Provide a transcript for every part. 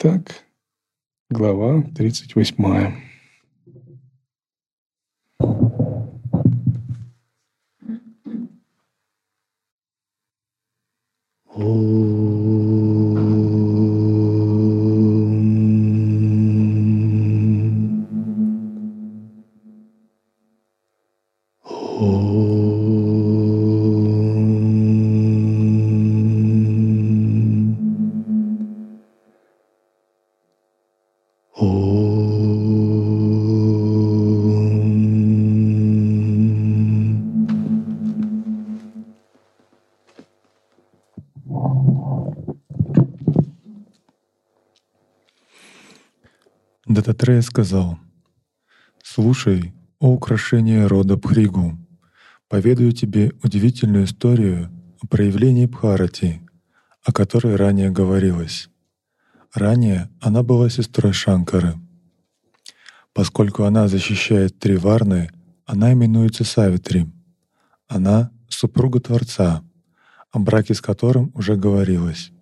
Так, глава 38. Дататрея сказал, «Слушай, о украшение рода Пхригу, поведаю тебе удивительную историю о проявлении Бхарати, о которой ранее говорилось. Ранее она была сестрой Шанкары. Поскольку она защищает три варны, она именуется Савитри. Она — супруга Творца, о браке с которым уже говорилось.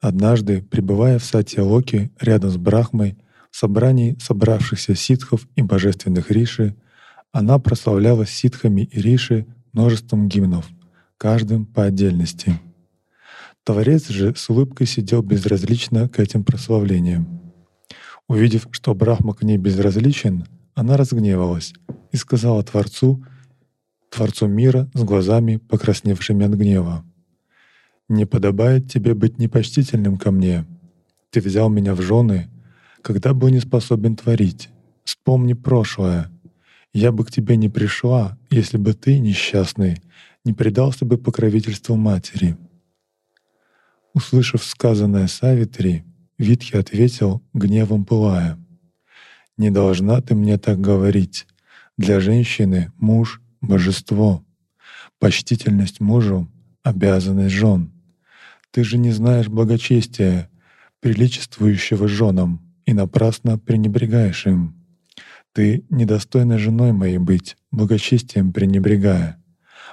Однажды, пребывая в Сатья Локи рядом с Брахмой, собрании собравшихся ситхов и божественных риши, она прославляла ситхами и риши множеством гимнов, каждым по отдельности. Творец же с улыбкой сидел безразлично к этим прославлениям. Увидев, что Брахма к ней безразличен, она разгневалась и сказала Творцу, Творцу мира с глазами, покрасневшими от гнева, «Не подобает тебе быть непочтительным ко мне. Ты взял меня в жены когда был не способен творить. Вспомни прошлое. Я бы к тебе не пришла, если бы ты, несчастный, не предался бы покровительству матери». Услышав сказанное Савитри, Витхи ответил, гневом пылая. «Не должна ты мне так говорить. Для женщины муж — божество. Почтительность мужу — обязанность жен. Ты же не знаешь благочестия, приличествующего женам и напрасно пренебрегаешь им. Ты недостойна женой моей быть, благочестием пренебрегая.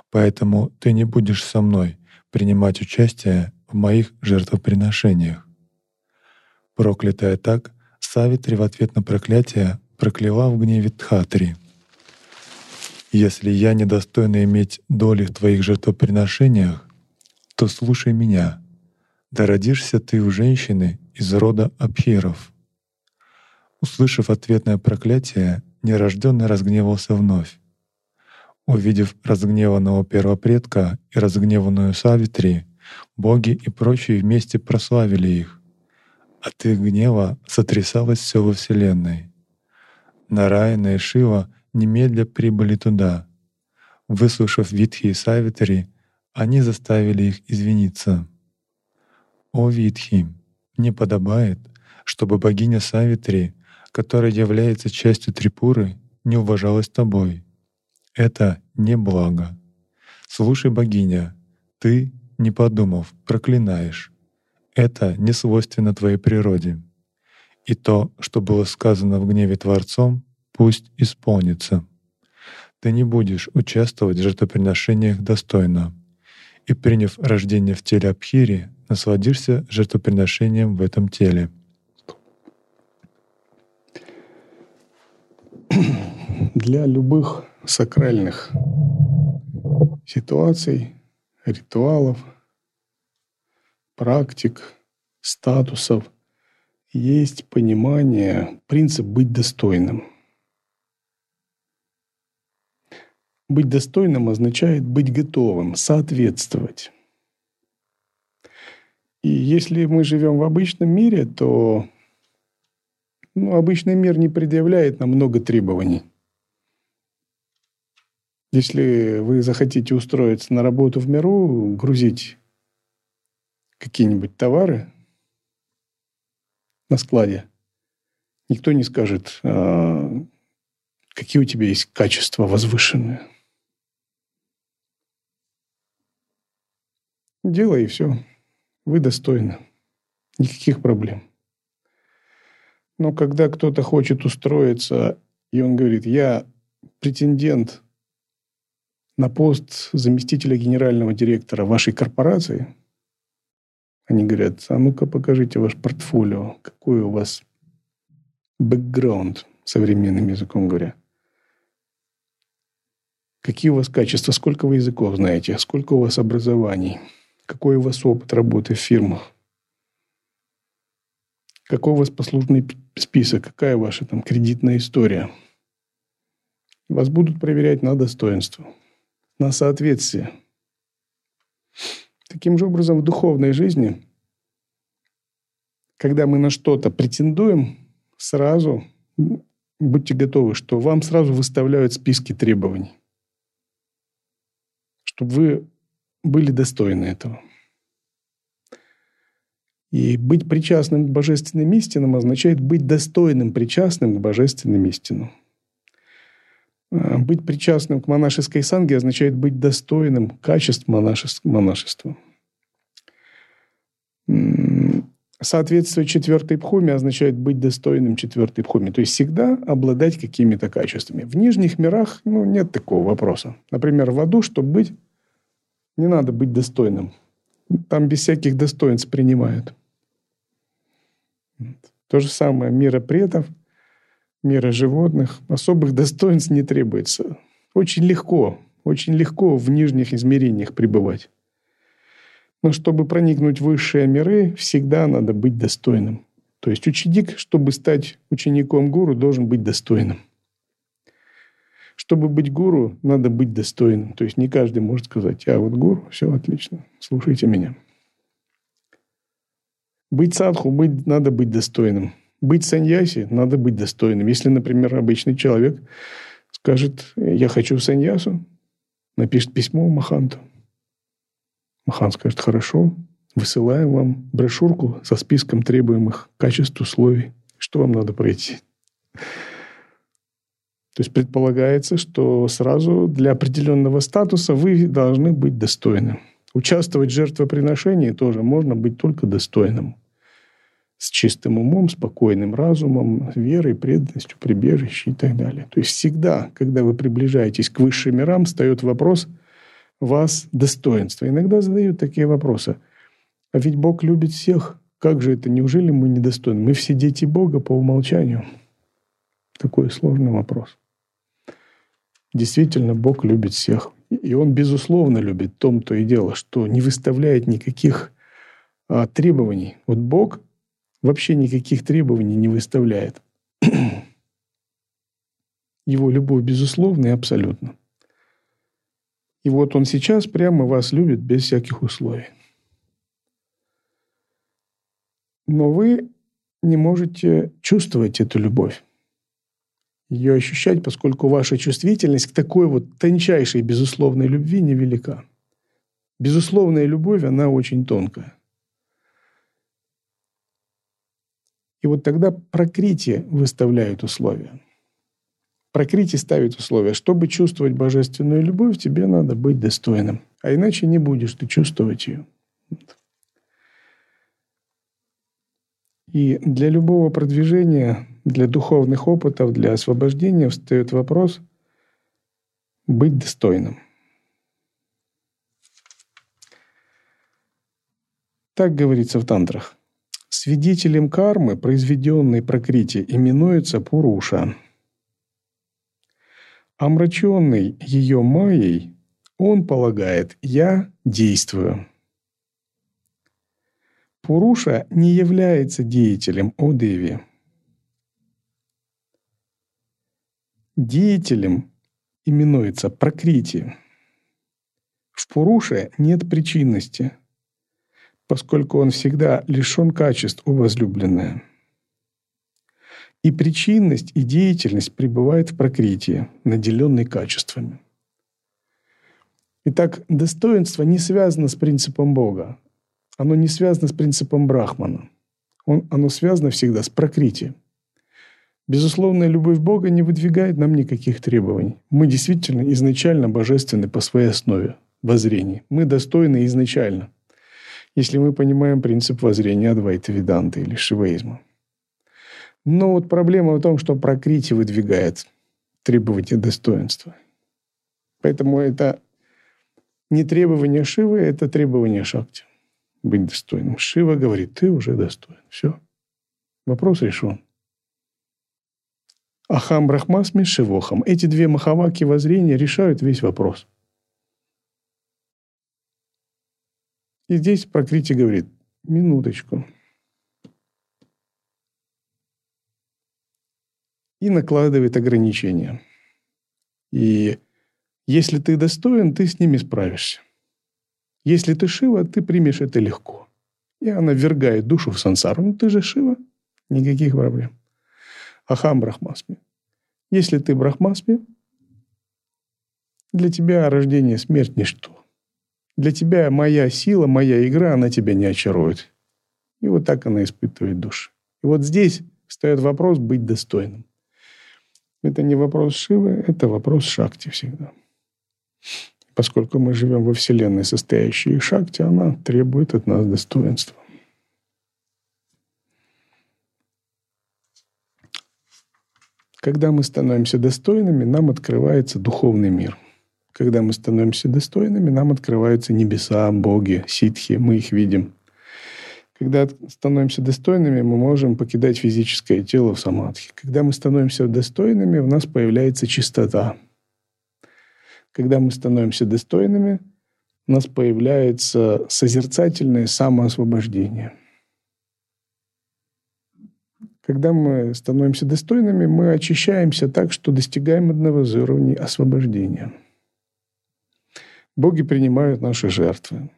Поэтому ты не будешь со мной принимать участие в моих жертвоприношениях. Проклятая так, Савитри в ответ на проклятие прокляла в гневе Тхатри. «Если я недостойна иметь доли в твоих жертвоприношениях, то слушай меня. Да родишься ты у женщины из рода Абхиров. Услышав ответное проклятие, нерожденный разгневался вновь. Увидев разгневанного первопредка и разгневанную Савитри, боги и прочие вместе прославили их. От их гнева сотрясалось все во Вселенной. Нараяна и Шива немедля прибыли туда. Выслушав Витхи и Савитри, они заставили их извиниться. «О Витхи, не подобает, чтобы богиня Савитри которая является частью Трипуры, не уважалась тобой. Это не благо. Слушай, богиня, ты, не подумав, проклинаешь. Это не свойственно твоей природе. И то, что было сказано в гневе Творцом, пусть исполнится. Ты не будешь участвовать в жертвоприношениях достойно. И приняв рождение в теле Абхири, насладишься жертвоприношением в этом теле — для любых сакральных ситуаций, ритуалов, практик, статусов есть понимание, принцип быть достойным. Быть достойным означает быть готовым, соответствовать. И если мы живем в обычном мире, то ну, обычный мир не предъявляет нам много требований. Если вы захотите устроиться на работу в миру, грузить какие-нибудь товары на складе, никто не скажет, а, какие у тебя есть качества возвышенные. Делай и все. Вы достойны. Никаких проблем. Но когда кто-то хочет устроиться, и он говорит, я претендент на пост заместителя генерального директора вашей корпорации, Они говорят, а ну-ка покажите ваш портфолио, какой у вас бэкграунд, современным языком говоря. Какие у вас качества, сколько вы языков знаете, сколько у вас образований, какой у вас опыт работы в фирмах, какой у вас послужный список, какая ваша там кредитная история. Вас будут проверять на достоинство, на соответствие. Таким же образом, в духовной жизни, когда мы на что-то претендуем, сразу будьте готовы, что вам сразу выставляют списки требований чтобы вы были достойны этого. И быть причастным к божественным истинам означает быть достойным причастным к божественным истинам. А быть причастным к монашеской санге означает быть достойным качеств монашества. Соответствие четвертой пхуме означает быть достойным четвертой пхуме. То есть всегда обладать какими-то качествами. В нижних мирах ну, нет такого вопроса. Например, в аду, чтобы быть, не надо быть достойным. Там без всяких достоинств принимают. То же самое мира предов, мира животных. Особых достоинств не требуется. Очень легко, очень легко в нижних измерениях пребывать. Но чтобы проникнуть в высшие миры, всегда надо быть достойным. То есть ученик, чтобы стать учеником гуру, должен быть достойным. Чтобы быть гуру, надо быть достойным. То есть не каждый может сказать, а вот гуру, все отлично, слушайте меня. Быть садху, быть, надо быть достойным. Быть саньяси, надо быть достойным. Если, например, обычный человек скажет, я хочу саньясу, напишет письмо Маханту, Махан скажет, хорошо, высылаем вам брошюрку со списком требуемых качеств, условий. Что вам надо пройти? То есть предполагается, что сразу для определенного статуса вы должны быть достойным. Участвовать в жертвоприношении тоже можно быть только достойным. С чистым умом, спокойным разумом, верой, преданностью, прибежищем и так далее. То есть всегда, когда вы приближаетесь к высшим мирам, встает вопрос – вас достоинство. Иногда задают такие вопросы. А ведь Бог любит всех. Как же это? Неужели мы недостойны? Мы все дети Бога по умолчанию. Такой сложный вопрос. Действительно, Бог любит всех. И Он, безусловно, любит том-то и дело, что не выставляет никаких а, требований. Вот Бог вообще никаких требований не выставляет. Его любовь безусловна и абсолютно. И вот он сейчас прямо вас любит без всяких условий. Но вы не можете чувствовать эту любовь, ее ощущать, поскольку ваша чувствительность к такой вот тончайшей безусловной любви невелика. Безусловная любовь, она очень тонкая. И вот тогда прокритие выставляют условия – Прокрити ставит условия. Чтобы чувствовать божественную любовь, тебе надо быть достойным. А иначе не будешь ты чувствовать ее. И для любого продвижения, для духовных опытов, для освобождения встает вопрос быть достойным. Так говорится в тантрах. Свидетелем кармы, произведенной прокрити, именуется Пуруша – Омраченный ее майей, он полагает «я действую». Пуруша не является деятелем о Деви. Деятелем именуется Прокрити. В Пуруше нет причинности, поскольку он всегда лишен качеств у возлюбленная. И причинность, и деятельность пребывает в прокритии, наделенной качествами. Итак, достоинство не связано с принципом Бога. Оно не связано с принципом Брахмана. Он, оно связано всегда с прокритием. Безусловная любовь Бога не выдвигает нам никаких требований. Мы действительно изначально божественны по своей основе, воззрении. Мы достойны изначально, если мы понимаем принцип воззрения Адвайта Веданты или Шиваизма. Но вот проблема в том, что прокрити выдвигает требования достоинства. Поэтому это не требование Шивы, это требование Шакти. быть достойным. Шива говорит, ты уже достоин. Все. Вопрос решен. Ахам Брахмасми Шивохам. Эти две махаваки воззрения решают весь вопрос. И здесь Прокрити говорит, минуточку. И накладывает ограничения. И если ты достоин, ты с ними справишься. Если ты Шива, ты примешь это легко. И она ввергает душу в сансару. Ну ты же Шива, никаких проблем. Ахам Брахмасми. Если ты Брахмасми, для тебя рождение, смерть – ничто. Для тебя моя сила, моя игра, она тебя не очарует. И вот так она испытывает душу. И вот здесь встает вопрос быть достойным. Это не вопрос Шивы, это вопрос Шакти всегда. Поскольку мы живем во Вселенной, состоящей из Шакти, она требует от нас достоинства. Когда мы становимся достойными, нам открывается духовный мир. Когда мы становимся достойными, нам открываются небеса, боги, ситхи, мы их видим. Когда становимся достойными, мы можем покидать физическое тело в самадхи. Когда мы становимся достойными, у нас появляется чистота. Когда мы становимся достойными, у нас появляется созерцательное самоосвобождение – когда мы становимся достойными, мы очищаемся так, что достигаем одного из уровней освобождения. Боги принимают наши жертвы.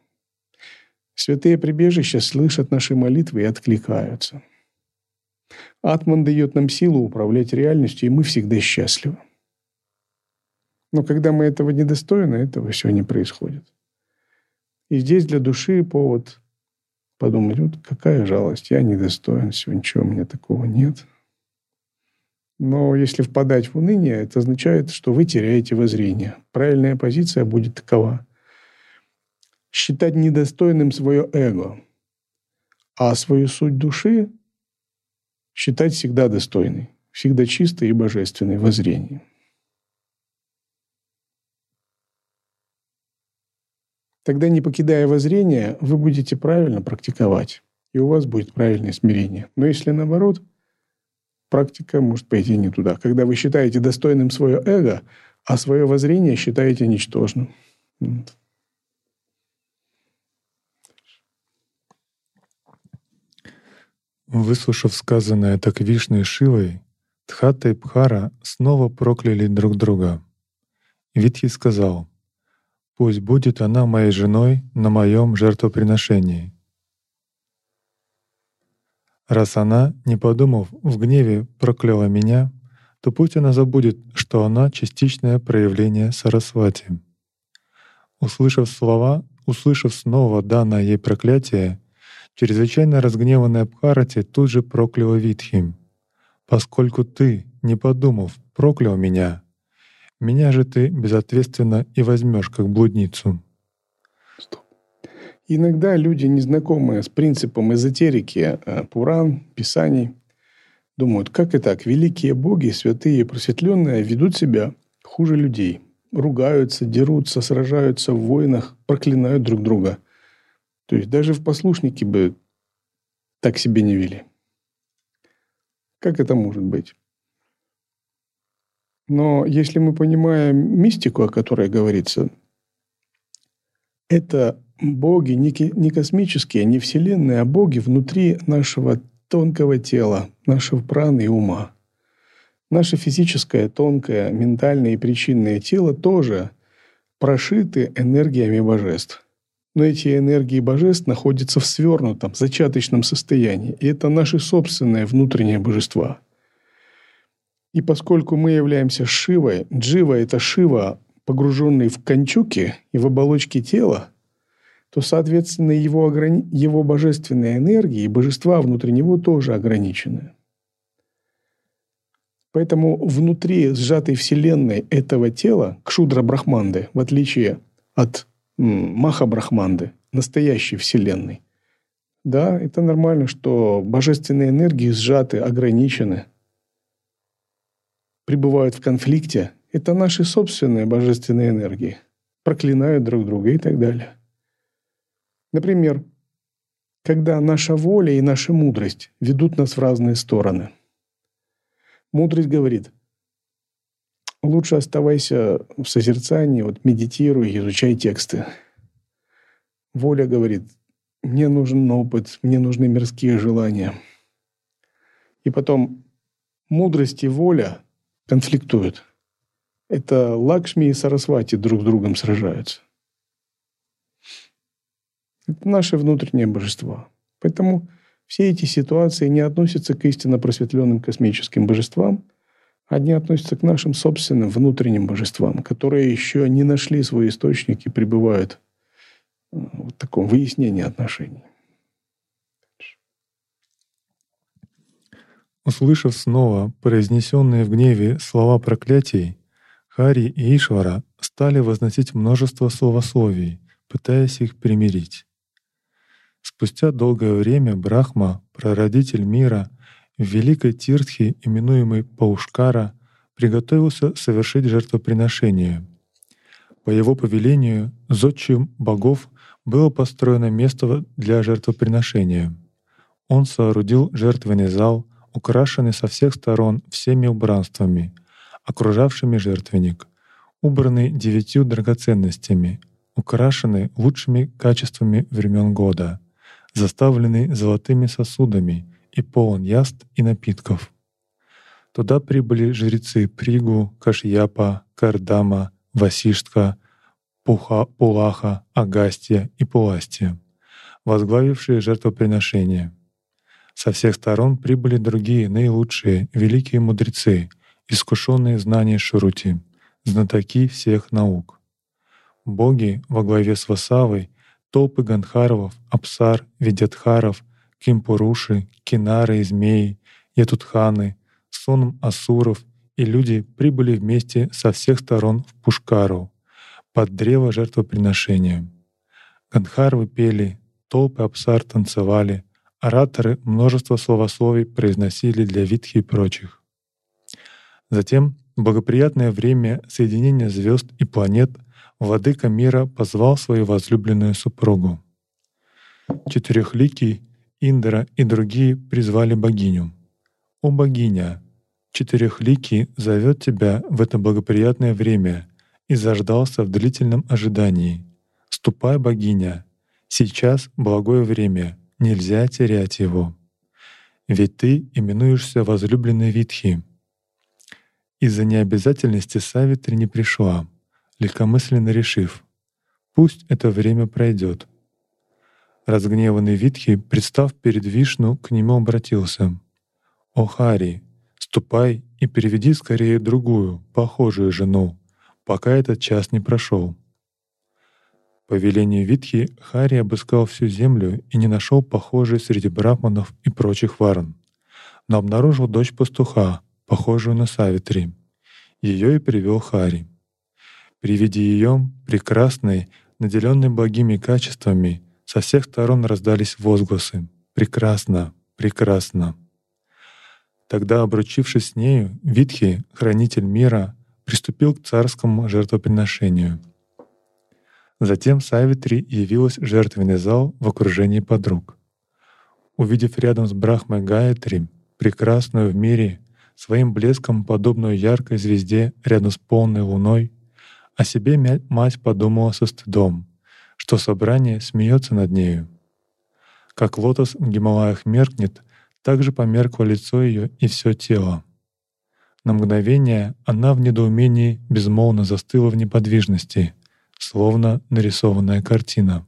Святые прибежища слышат наши молитвы и откликаются. Атман дает нам силу управлять реальностью, и мы всегда счастливы. Но когда мы этого недостойны, этого все не происходит. И здесь для души повод подумать, вот какая жалость, я недостоин всего, ничего у меня такого нет. Но если впадать в уныние, это означает, что вы теряете воззрение. Правильная позиция будет такова. Считать недостойным свое эго, а свою суть души считать всегда достойной, всегда чистой и божественной воззрением. Тогда, не покидая воззрения, вы будете правильно практиковать, и у вас будет правильное смирение. Но если наоборот, практика может пойти не туда. Когда вы считаете достойным свое эго, а свое воззрение считаете ничтожным. Выслушав сказанное так Вишной Шивой, Тхата и Пхара снова прокляли друг друга. Витхи сказал — Пусть будет она моей женой на моем жертвоприношении. Раз она, не подумав, в гневе прокляла меня, то пусть она забудет, что она — частичное проявление Сарасвати. Услышав слова, услышав снова данное ей проклятие, чрезвычайно разгневанная Бхарати тут же прокляла Витхи. «Поскольку ты, не подумав, проклял меня, меня же ты безответственно и возьмешь как блудницу. Иногда люди, незнакомые с принципом эзотерики, э, Пуран, Писаний, думают, как и так, великие боги, святые и просветленные ведут себя хуже людей. Ругаются, дерутся, сражаются в войнах, проклинают друг друга. То есть даже в послушники бы так себе не вели. Как это может быть? Но если мы понимаем мистику, о которой говорится, это боги не космические, не вселенные, а боги внутри нашего тонкого тела, нашего праны и ума. Наше физическое, тонкое, ментальное и причинное тело тоже прошиты энергиями божеств. Но эти энергии божеств находятся в свернутом, зачаточном состоянии. И это наши собственные внутренние божества – и поскольку мы являемся Шивой, Джива – это Шива, погруженный в кончуки и в оболочки тела, то, соответственно, его, ограни... его божественная энергия и божества внутри него тоже ограничены. Поэтому внутри сжатой вселенной этого тела, Кшудра Брахманды, в отличие от Маха Брахманды, настоящей вселенной, да, это нормально, что божественные энергии сжаты, ограничены – пребывают в конфликте, это наши собственные божественные энергии, проклинают друг друга и так далее. Например, когда наша воля и наша мудрость ведут нас в разные стороны. Мудрость говорит, лучше оставайся в созерцании, вот медитируй, изучай тексты. Воля говорит, мне нужен опыт, мне нужны мирские желания. И потом мудрость и воля конфликтуют. Это Лакшми и Сарасвати друг с другом сражаются. Это наши внутренние божества. Поэтому все эти ситуации не относятся к истинно просветленным космическим божествам, они относятся к нашим собственным внутренним божествам, которые еще не нашли свой источник и пребывают в таком выяснении отношений. Услышав снова произнесенные в гневе слова проклятий, Хари и Ишвара стали возносить множество словословий, пытаясь их примирить. Спустя долгое время Брахма, прародитель мира, в великой Тиртхе, именуемой Паушкара, приготовился совершить жертвоприношение. По его повелению зодчим богов было построено место для жертвоприношения. Он соорудил жертвенный зал, украшенный со всех сторон всеми убранствами, окружавшими жертвенник, убранный девятью драгоценностями, украшенный лучшими качествами времен года, заставленный золотыми сосудами и полон яств и напитков. Туда прибыли жрецы Пригу, Кашьяпа, Кардама, Васиштка, Пуха, Пулаха, Агастия и Пуластия, возглавившие жертвоприношение. Со всех сторон прибыли другие наилучшие великие мудрецы, искушенные знания Шурути, знатоки всех наук. Боги во главе с Васавой толпы ганхаровов, апсар, видятхаров, кимпуруши, кинары и змеи, ятутханы, соном асуров и люди прибыли вместе со всех сторон в Пушкару под древо жертвоприношения. Ганхарвы пели, толпы апсар танцевали, ораторы множество словословий произносили для Витхи и прочих. Затем благоприятное время соединения звезд и планет — владыка мира позвал свою возлюбленную супругу. Четырехликий, Индра и другие призвали богиню. «О богиня! Четырехликий зовет тебя в это благоприятное время и заждался в длительном ожидании. Ступай, богиня! Сейчас благое время, нельзя терять его. Ведь ты именуешься возлюбленной Витхи». Из-за необязательности Савитри не пришла — легкомысленно решив «пусть это время пройдет». Разгневанный Витхи, представ перед Вишну, к нему обратился. «О Хари, ступай и переведи скорее другую, похожую жену, пока этот час не прошел». По велению Витхи Хари обыскал всю землю и не нашел похожей среди брахманов и прочих варн, но обнаружил дочь пастуха, похожую на Савитри. Ее и привел Хари. При виде ее, прекрасной, наделенной благими качествами, со всех сторон раздались возгласы «Прекрасно! Прекрасно!». Тогда, обручившись с нею, Витхи, хранитель мира, приступил к царскому жертвоприношению. Затем Савитри явилась в жертвенный зал в окружении подруг. Увидев рядом с Брахмой Гаятри, прекрасную в мире, своим блеском подобную яркой звезде рядом с полной луной, о себе мать подумала со стыдом, что собрание смеется над нею. Как лотос в Гималаях меркнет, так же померкло лицо ее и все тело. На мгновение она в недоумении безмолвно застыла в неподвижности, словно нарисованная картина.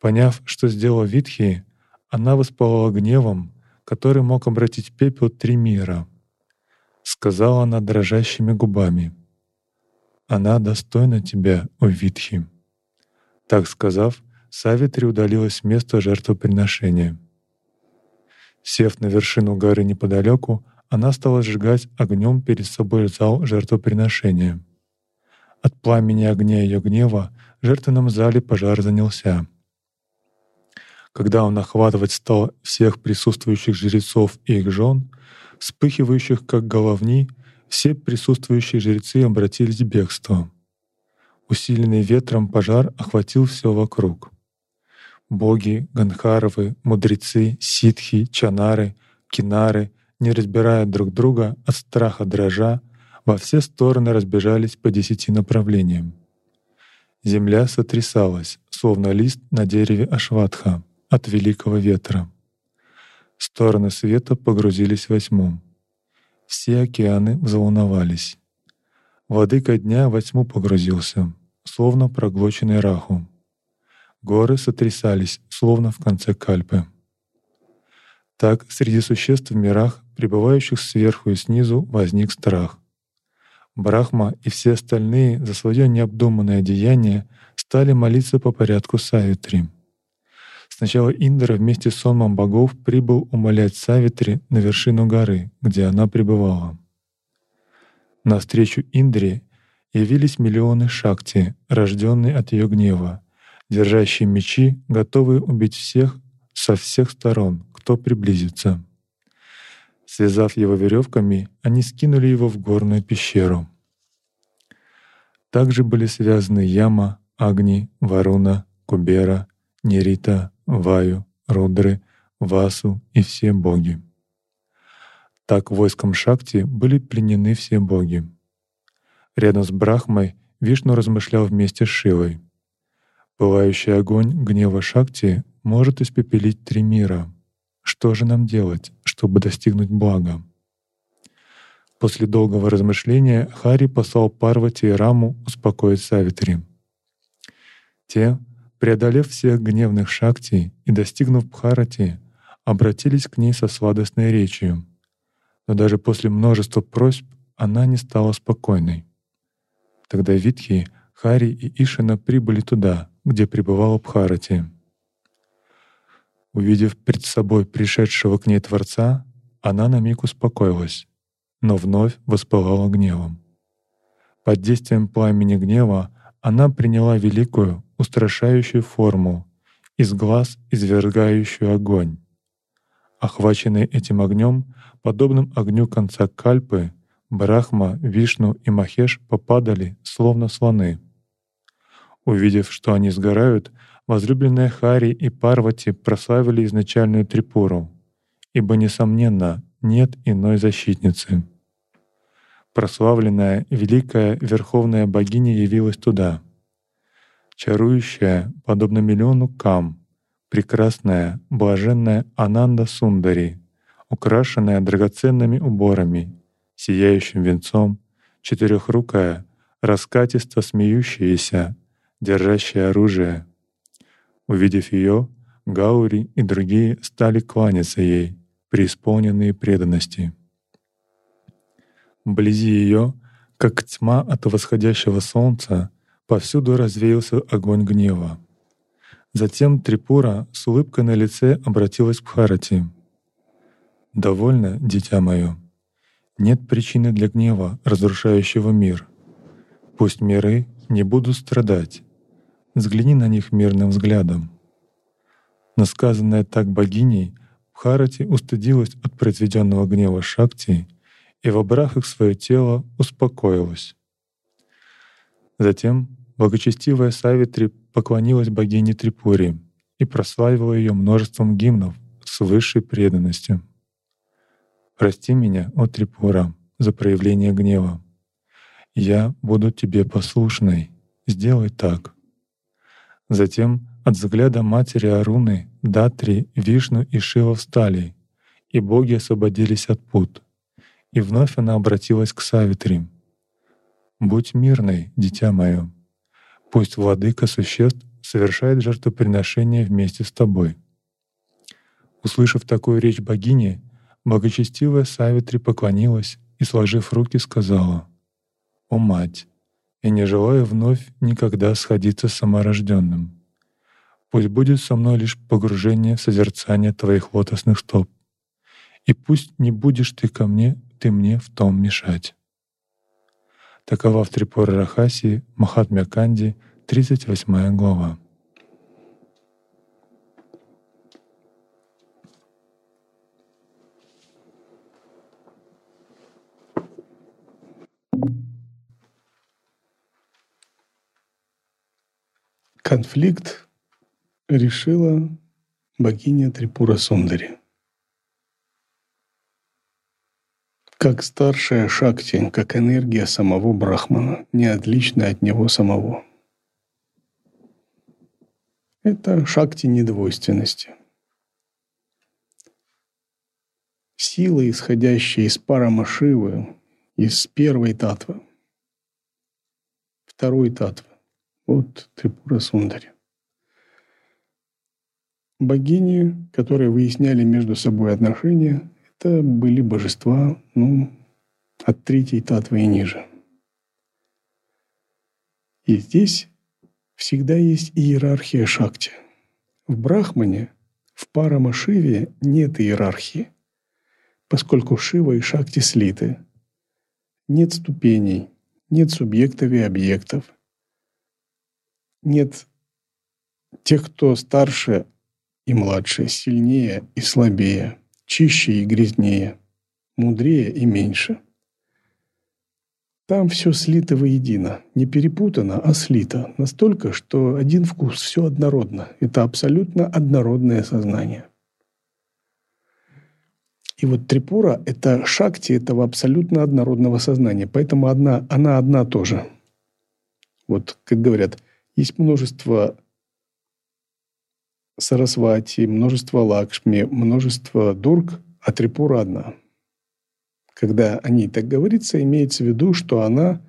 Поняв, что сделала Витхи, она воспалала гневом, который мог обратить пепел три мира. Сказала она дрожащими губами — она достойна тебя, о Витхи». Так сказав, Савитри удалилась с места жертвоприношения. Сев на вершину горы неподалеку, она стала сжигать огнем перед собой зал жертвоприношения. От пламени огня ее гнева в жертвенном зале пожар занялся. Когда он охватывать стал всех присутствующих жрецов и их жен, вспыхивающих как головни, все присутствующие жрецы обратились в бегство. Усиленный ветром пожар охватил все вокруг. Боги, ганхаровы, мудрецы, ситхи, чанары, кинары, не разбирая друг друга, от страха дрожа, во все стороны разбежались по десяти направлениям. Земля сотрясалась, словно лист на дереве Ашватха от великого ветра. Стороны света погрузились во тьму. Все океаны взволновались. Владыка дня во тьму погрузился, словно проглоченный раху. Горы сотрясались, словно в конце кальпы. Так среди существ в мирах, пребывающих сверху и снизу, возник страх. Брахма и все остальные за свое необдуманное деяние стали молиться по порядку Савитри. Сначала Индра вместе с сонмом богов прибыл умолять Савитри на вершину горы, где она пребывала. Навстречу Индре явились миллионы шакти, рожденные от ее гнева, держащие мечи, готовые убить всех со всех сторон, кто приблизится. Связав его веревками, они скинули его в горную пещеру. Также были связаны Яма, Агни, Варуна, Кубера, Нерита, Ваю, Рудры, Васу и все боги. Так войском Шакти были пленены все боги. Рядом с Брахмой Вишну размышлял вместе с Шивой. Пылающий огонь гнева Шакти может испепелить три мира. Что же нам делать, чтобы достигнуть блага? После долгого размышления Хари послал Парвати и Раму успокоить Савитри. Те, преодолев всех гневных шакти и достигнув Бхарати, обратились к ней со сладостной речью. Но даже после множества просьб она не стала спокойной. Тогда Витхи, Хари и Ишина прибыли туда, где пребывала Бхарати. Увидев перед собой пришедшего к ней Творца, она на миг успокоилась, но вновь воспылала гневом. Под действием пламени гнева она приняла великую, устрашающую форму, из глаз извергающую огонь. Охваченные этим огнем, подобным огню конца кальпы, Брахма, Вишну и Махеш попадали, словно слоны. Увидев, что они сгорают, возлюбленные Хари и Парвати прославили изначальную Трипуру, ибо, несомненно, нет иной защитницы. Прославленная, великая, верховная богиня явилась туда. Чарующая, подобно миллиону кам, прекрасная, блаженная Ананда Сундари, украшенная драгоценными уборами, сияющим венцом, четырехрукая, раскатисто смеющаяся, держащая оружие. Увидев ее, Гаури и другие стали кланяться ей, преисполненные преданности. Вблизи ее, как тьма от восходящего солнца, повсюду развеялся огонь гнева. Затем Трипура с улыбкой на лице обратилась к Бхарати. «Довольно, дитя мое. Нет причины для гнева, разрушающего мир. Пусть миры не будут страдать, Взгляни на них мирным взглядом. Но сказанное так богиней, Бхарати устыдилась от произведенного гнева Шакти и, вобрав их в свое тело, успокоилась. Затем благочестивая Савитри поклонилась богине Трипури и прославила ее множеством гимнов с высшей преданностью. «Прости меня, о Трипура, за проявление гнева. Я буду тебе послушной. Сделай так». Затем от взгляда матери Аруны, Датри, Вишну и Шива встали, и боги освободились от пут. И вновь она обратилась к Савитри. «Будь мирной, дитя мое. Пусть владыка существ совершает жертвоприношение вместе с тобой». Услышав такую речь богини, благочестивая Савитри поклонилась и, сложив руки, сказала, «О мать, и не желаю вновь никогда сходиться с саморожденным. Пусть будет со мной лишь погружение в созерцание Твоих лотосных стоп, и пусть не будешь Ты ко мне, Ты мне в том мешать. Такова в Трипура Рахаси Махатмя Канди, 38 глава. конфликт решила богиня Трипура Сундари. Как старшая Шакти, как энергия самого Брахмана, не отличная от него самого. Это Шакти недвойственности. Сила, исходящая из Парамашивы, из первой татвы, второй татвы. Вот Трипура Сундари богини, которые выясняли между собой отношения, это были божества, ну, от третьей татвы и ниже. И здесь всегда есть иерархия шакти. В Брахмане, в Парамашиве нет иерархии, поскольку Шива и Шакти слиты. Нет ступеней, нет субъектов и объектов. Нет тех, кто старше и младше, сильнее и слабее, чище и грязнее, мудрее и меньше. Там все слито воедино, не перепутано, а слито, настолько, что один вкус, все однородно. Это абсолютно однородное сознание. И вот трипура – это шакти этого абсолютно однородного сознания. Поэтому одна, она одна тоже. Вот, как говорят, есть множество Сарасвати, множество Лакшми, множество Дург, а Трипура одна. Когда о ней так говорится, имеется в виду, что она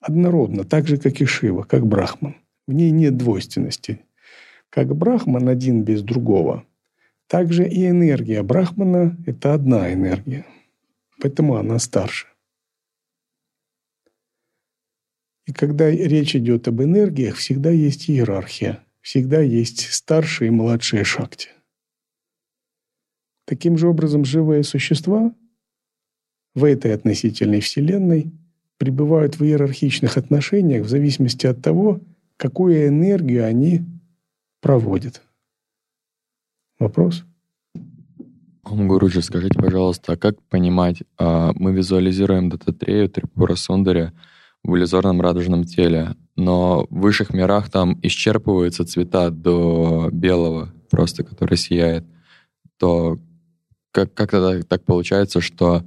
однородна, так же, как и Шива, как Брахман. В ней нет двойственности. Как Брахман один без другого, так же и энергия Брахмана – это одна энергия. Поэтому она старше. И когда речь идет об энергиях, всегда есть иерархия – всегда есть старшие и младшие шакти. Таким же образом, живые существа в этой относительной Вселенной пребывают в иерархичных отношениях в зависимости от того, какую энергию они проводят. Вопрос? Гуруджи, скажите, пожалуйста, а как понимать, а, мы визуализируем Дататрею, Трипура Сундари в иллюзорном радужном теле, но в высших мирах там исчерпываются цвета до белого просто, который сияет, то как, как тогда так получается, что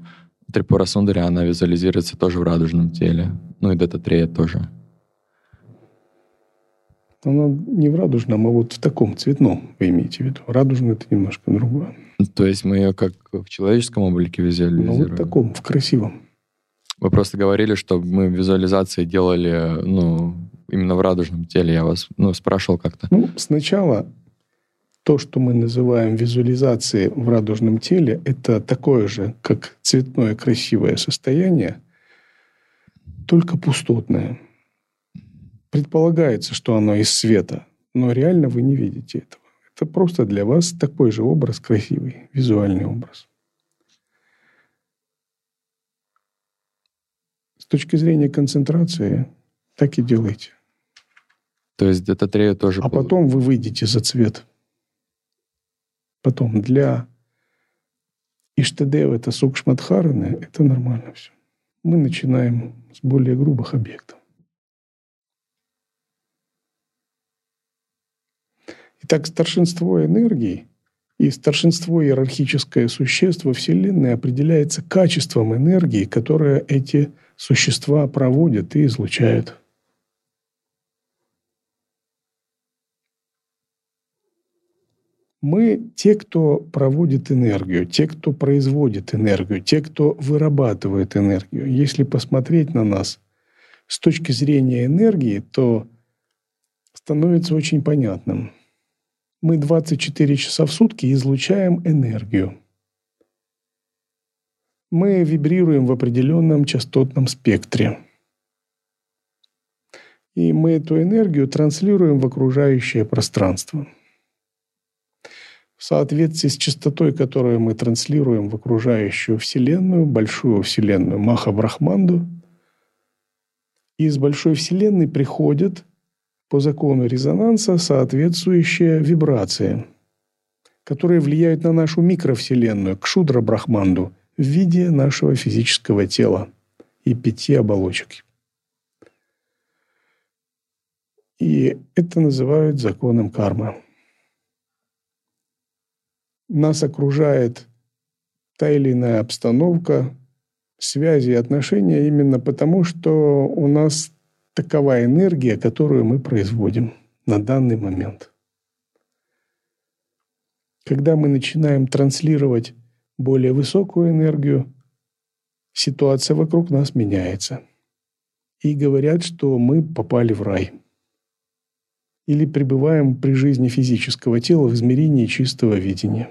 Трипура Сундари, она визуализируется тоже в радужном теле? Ну и Дататрея тоже. Она не в радужном, а вот в таком цветном, вы имеете в виду. Радужный — это немножко другое. То есть мы ее как в человеческом облике визуализируем? Ну, вот в таком, в красивом. Вы просто говорили, что мы визуализации делали, ну, именно в радужном теле. Я вас, ну, спрашивал как-то. Ну, сначала то, что мы называем визуализацией в радужном теле, это такое же, как цветное красивое состояние, только пустотное. Предполагается, что оно из света, но реально вы не видите этого. Это просто для вас такой же образ красивый, визуальный образ. Точки зрения концентрации так и делайте. То есть это трею тоже... А потом вы выйдете за цвет. Потом для Иштадева, это Сукшмадхараны, это нормально все. Мы начинаем с более грубых объектов. Итак, старшинство энергии и старшинство иерархическое существо Вселенной определяется качеством энергии, которое эти существа проводят и излучают. Мы те, кто проводит энергию, те, кто производит энергию, те, кто вырабатывает энергию. Если посмотреть на нас с точки зрения энергии, то становится очень понятным. Мы 24 часа в сутки излучаем энергию мы вибрируем в определенном частотном спектре. И мы эту энергию транслируем в окружающее пространство. В соответствии с частотой, которую мы транслируем в окружающую Вселенную, большую Вселенную Маха Брахманду, из большой Вселенной приходят по закону резонанса соответствующие вибрации, которые влияют на нашу микровселенную, к Шудра Брахманду – в виде нашего физического тела и пяти оболочек. И это называют законом кармы. нас окружает та или иная обстановка, связи и отношения именно потому, что у нас такова энергия, которую мы производим на данный момент. Когда мы начинаем транслировать более высокую энергию, ситуация вокруг нас меняется. И говорят, что мы попали в рай. Или пребываем при жизни физического тела в измерении чистого видения.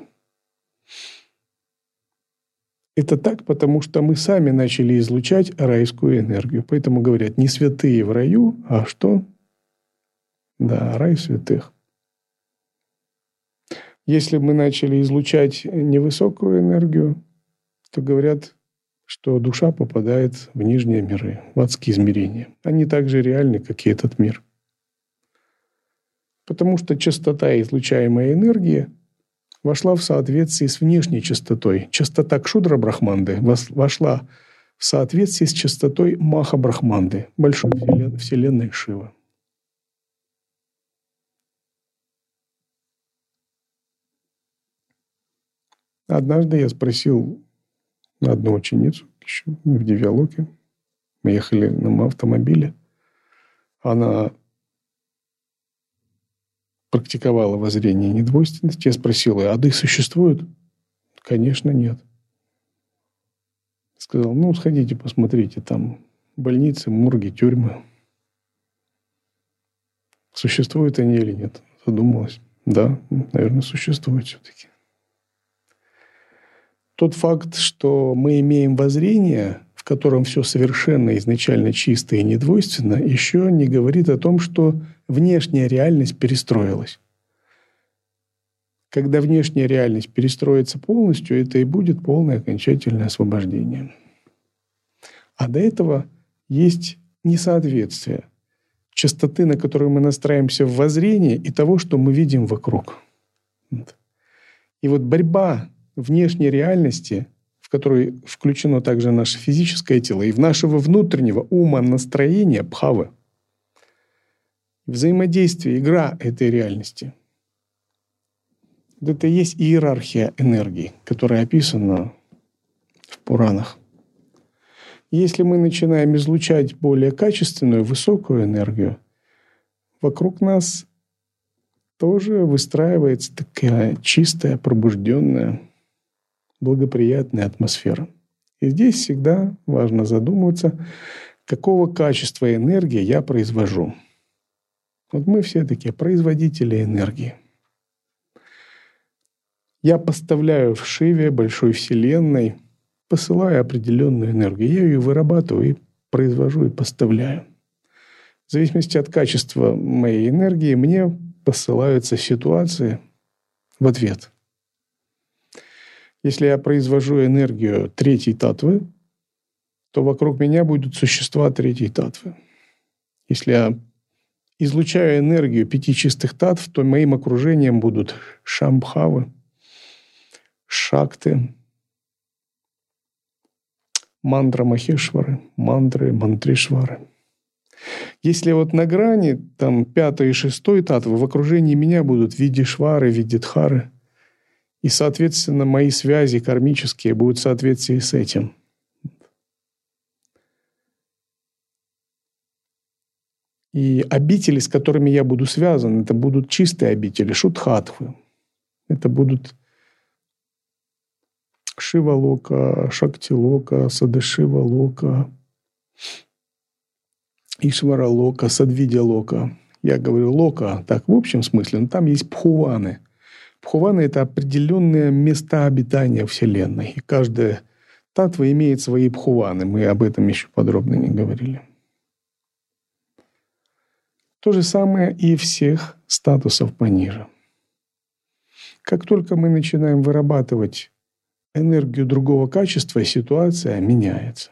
Это так, потому что мы сами начали излучать райскую энергию. Поэтому говорят, не святые в раю, а что? Да, рай святых. Если мы начали излучать невысокую энергию, то говорят, что душа попадает в нижние миры, в адские измерения. Они так же реальны, как и этот мир. Потому что частота излучаемой энергии вошла в соответствие с внешней частотой. Частота Кшудра Брахманды вошла в соответствие с частотой Маха Брахманды, большой вселенной Шива. Однажды я спросил одну ученицу еще в Девиалоке. Мы ехали на автомобиле. Она практиковала воззрение недвойственности. Я спросил ее, ады существуют? Конечно, нет. Сказал, ну, сходите, посмотрите, там больницы, морги, тюрьмы. Существуют они или нет? Задумалась. Да, наверное, существуют все-таки. Тот факт, что мы имеем воззрение, в котором все совершенно изначально чисто и недвойственно, еще не говорит о том, что внешняя реальность перестроилась. Когда внешняя реальность перестроится полностью, это и будет полное окончательное освобождение. А до этого есть несоответствие частоты, на которую мы настраиваемся в воззрении, и того, что мы видим вокруг. И вот борьба внешней реальности, в которой включено также наше физическое тело, и в нашего внутреннего ума настроения бхавы, взаимодействие, игра этой реальности. Это и есть иерархия энергии, которая описана в Пуранах. Если мы начинаем излучать более качественную, высокую энергию, вокруг нас тоже выстраивается такая чистая, пробужденная, благоприятная атмосфера. И здесь всегда важно задумываться, какого качества энергии я произвожу. Вот мы все такие производители энергии. Я поставляю в Шиве, большой вселенной, посылаю определенную энергию. Я ее вырабатываю и произвожу и поставляю. В зависимости от качества моей энергии мне посылаются ситуации в ответ – если я произвожу энергию третьей татвы, то вокруг меня будут существа третьей татвы. Если я излучаю энергию пяти чистых татв, то моим окружением будут шамбхавы, шакты, мандра Махешвары, мандры, мантришвары. Если вот на грани там пятой и шестой татвы в окружении меня будут видишвары, видитхары – и, соответственно, мои связи кармические будут в соответствии с этим. И обители, с которыми я буду связан, это будут чистые обители, шутхатхвы. Это будут Шивалока, Шактилока, Садашивалока, Ишваралока, Садвидялока. Я говорю лока, так в общем смысле, но там есть пхуваны – Пхуваны – это определенные места обитания Вселенной. И каждая татва имеет свои пхуваны. Мы об этом еще подробно не говорили. То же самое и всех статусов пониже. Как только мы начинаем вырабатывать энергию другого качества, ситуация меняется.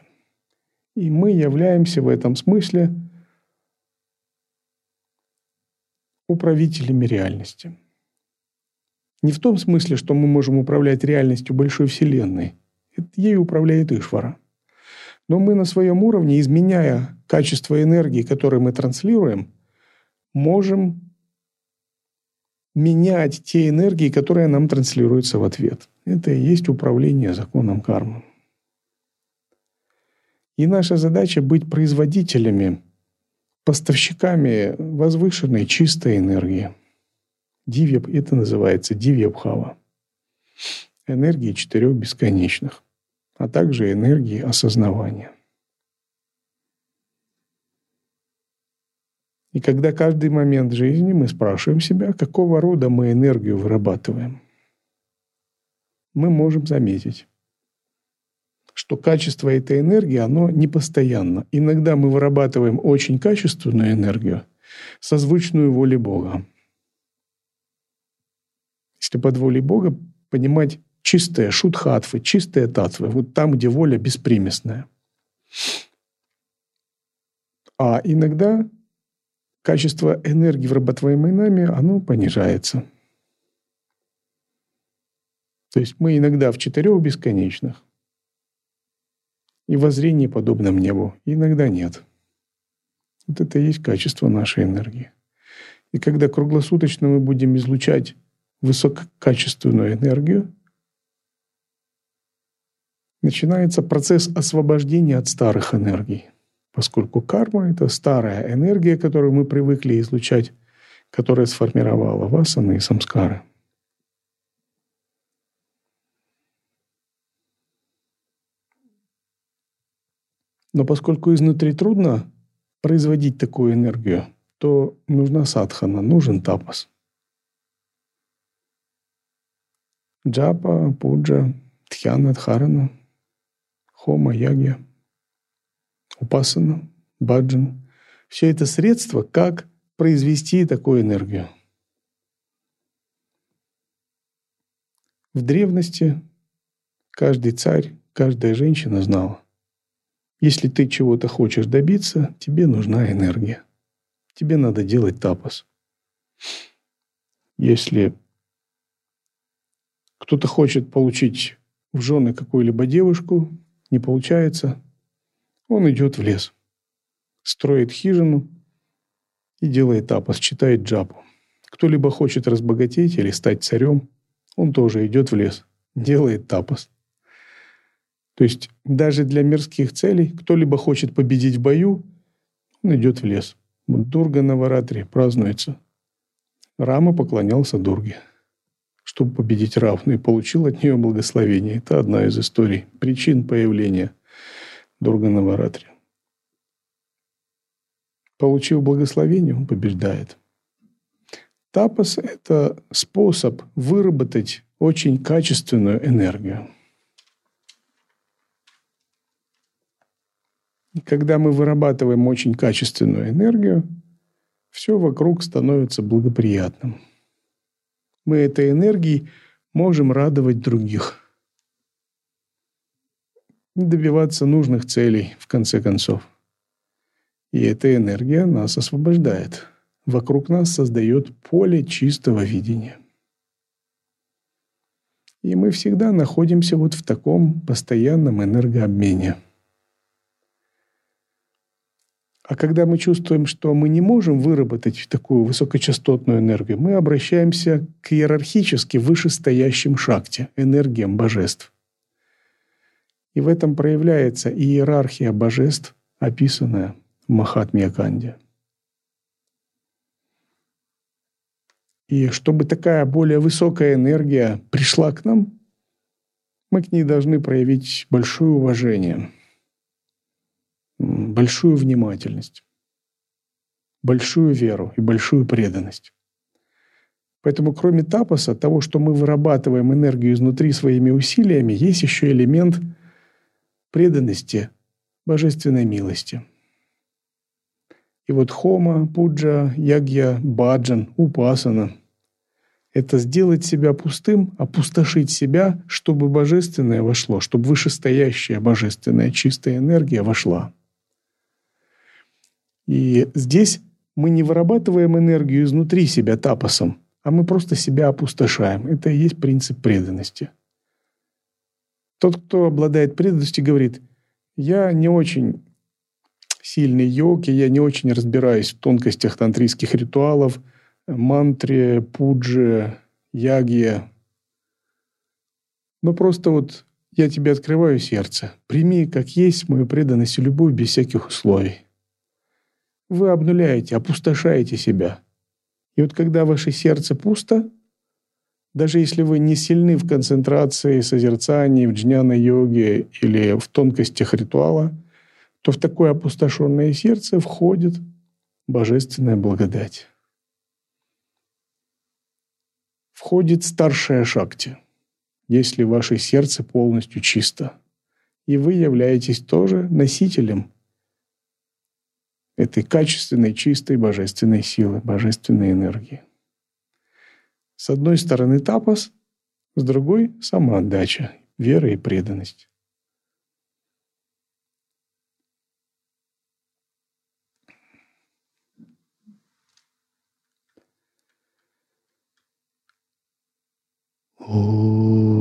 И мы являемся в этом смысле управителями реальности – не в том смысле, что мы можем управлять реальностью большой Вселенной. Ею управляет Ишвара. Но мы на своем уровне, изменяя качество энергии, которую мы транслируем, можем менять те энергии, которые нам транслируются в ответ. Это и есть управление законом кармы. И наша задача быть производителями, поставщиками возвышенной чистой энергии. Дивья, это называется дивьябхава. Энергии четырех бесконечных, а также энергии осознавания. И когда каждый момент жизни мы спрашиваем себя, какого рода мы энергию вырабатываем, мы можем заметить, что качество этой энергии, оно непостоянно. Иногда мы вырабатываем очень качественную энергию, созвучную воле Бога. Если под волей Бога понимать чистое шутхатвы, чистые татвы, вот там, где воля беспримесная. А иногда качество энергии, вырабатываемой нами, оно понижается. То есть мы иногда в четырех бесконечных и воззрении подобном небу, и иногда нет. Вот это и есть качество нашей энергии. И когда круглосуточно мы будем излучать высококачественную энергию, начинается процесс освобождения от старых энергий – поскольку карма — это старая энергия, которую мы привыкли излучать, которая сформировала васаны и самскары. Но поскольку изнутри трудно производить такую энергию, то нужна садхана, нужен тапас. Джапа, пуджа, тхьяна, дхарана, хома, ягья — упасана, баджан. Все это средства, как произвести такую энергию. В древности каждый царь, каждая женщина знала, если ты чего-то хочешь добиться, тебе нужна энергия. Тебе надо делать тапос. Если кто-то хочет получить в жены какую-либо девушку, не получается, он идет в лес, строит хижину и делает тапос, читает джапу. Кто либо хочет разбогатеть или стать царем, он тоже идет в лес, делает тапос. То есть даже для мирских целей, кто либо хочет победить в бою, он идет в лес. Дурга на Варатре празднуется. Рама поклонялся Дурге, чтобы победить Равну, и получил от нее благословение. Это одна из историй, причин появления Дурганаваратри. Получив благословение, он побеждает. Тапас – это способ выработать очень качественную энергию. И когда мы вырабатываем очень качественную энергию, все вокруг становится благоприятным. Мы этой энергией можем радовать других – добиваться нужных целей, в конце концов. И эта энергия нас освобождает. Вокруг нас создает поле чистого видения. И мы всегда находимся вот в таком постоянном энергообмене. А когда мы чувствуем, что мы не можем выработать такую высокочастотную энергию, мы обращаемся к иерархически вышестоящим шакте, энергиям божеств – и в этом проявляется иерархия божеств, описанная в Махатмия Канде. И чтобы такая более высокая энергия пришла к нам, мы к ней должны проявить большое уважение, большую внимательность, большую веру и большую преданность. Поэтому кроме тапоса, того, что мы вырабатываем энергию изнутри своими усилиями, есть еще элемент – преданности, божественной милости. И вот хома, пуджа, ягья, баджан, упасана – это сделать себя пустым, опустошить себя, чтобы божественное вошло, чтобы вышестоящая божественная чистая энергия вошла. И здесь мы не вырабатываем энергию изнутри себя тапосом, а мы просто себя опустошаем. Это и есть принцип преданности – тот, кто обладает преданностью, говорит, я не очень сильный йоги, я не очень разбираюсь в тонкостях тантрийских ритуалов, мантре, пудже, ягье. Но просто вот я тебе открываю сердце. Прими, как есть, мою преданность и любовь без всяких условий. Вы обнуляете, опустошаете себя. И вот когда ваше сердце пусто, даже если вы не сильны в концентрации, созерцании, в джняна-йоге или в тонкостях ритуала, то в такое опустошенное сердце входит божественная благодать. Входит старшая шакти, если ваше сердце полностью чисто, и вы являетесь тоже носителем этой качественной, чистой божественной силы, божественной энергии. С одной стороны тапос, с другой – самоотдача, вера и преданность. Oh.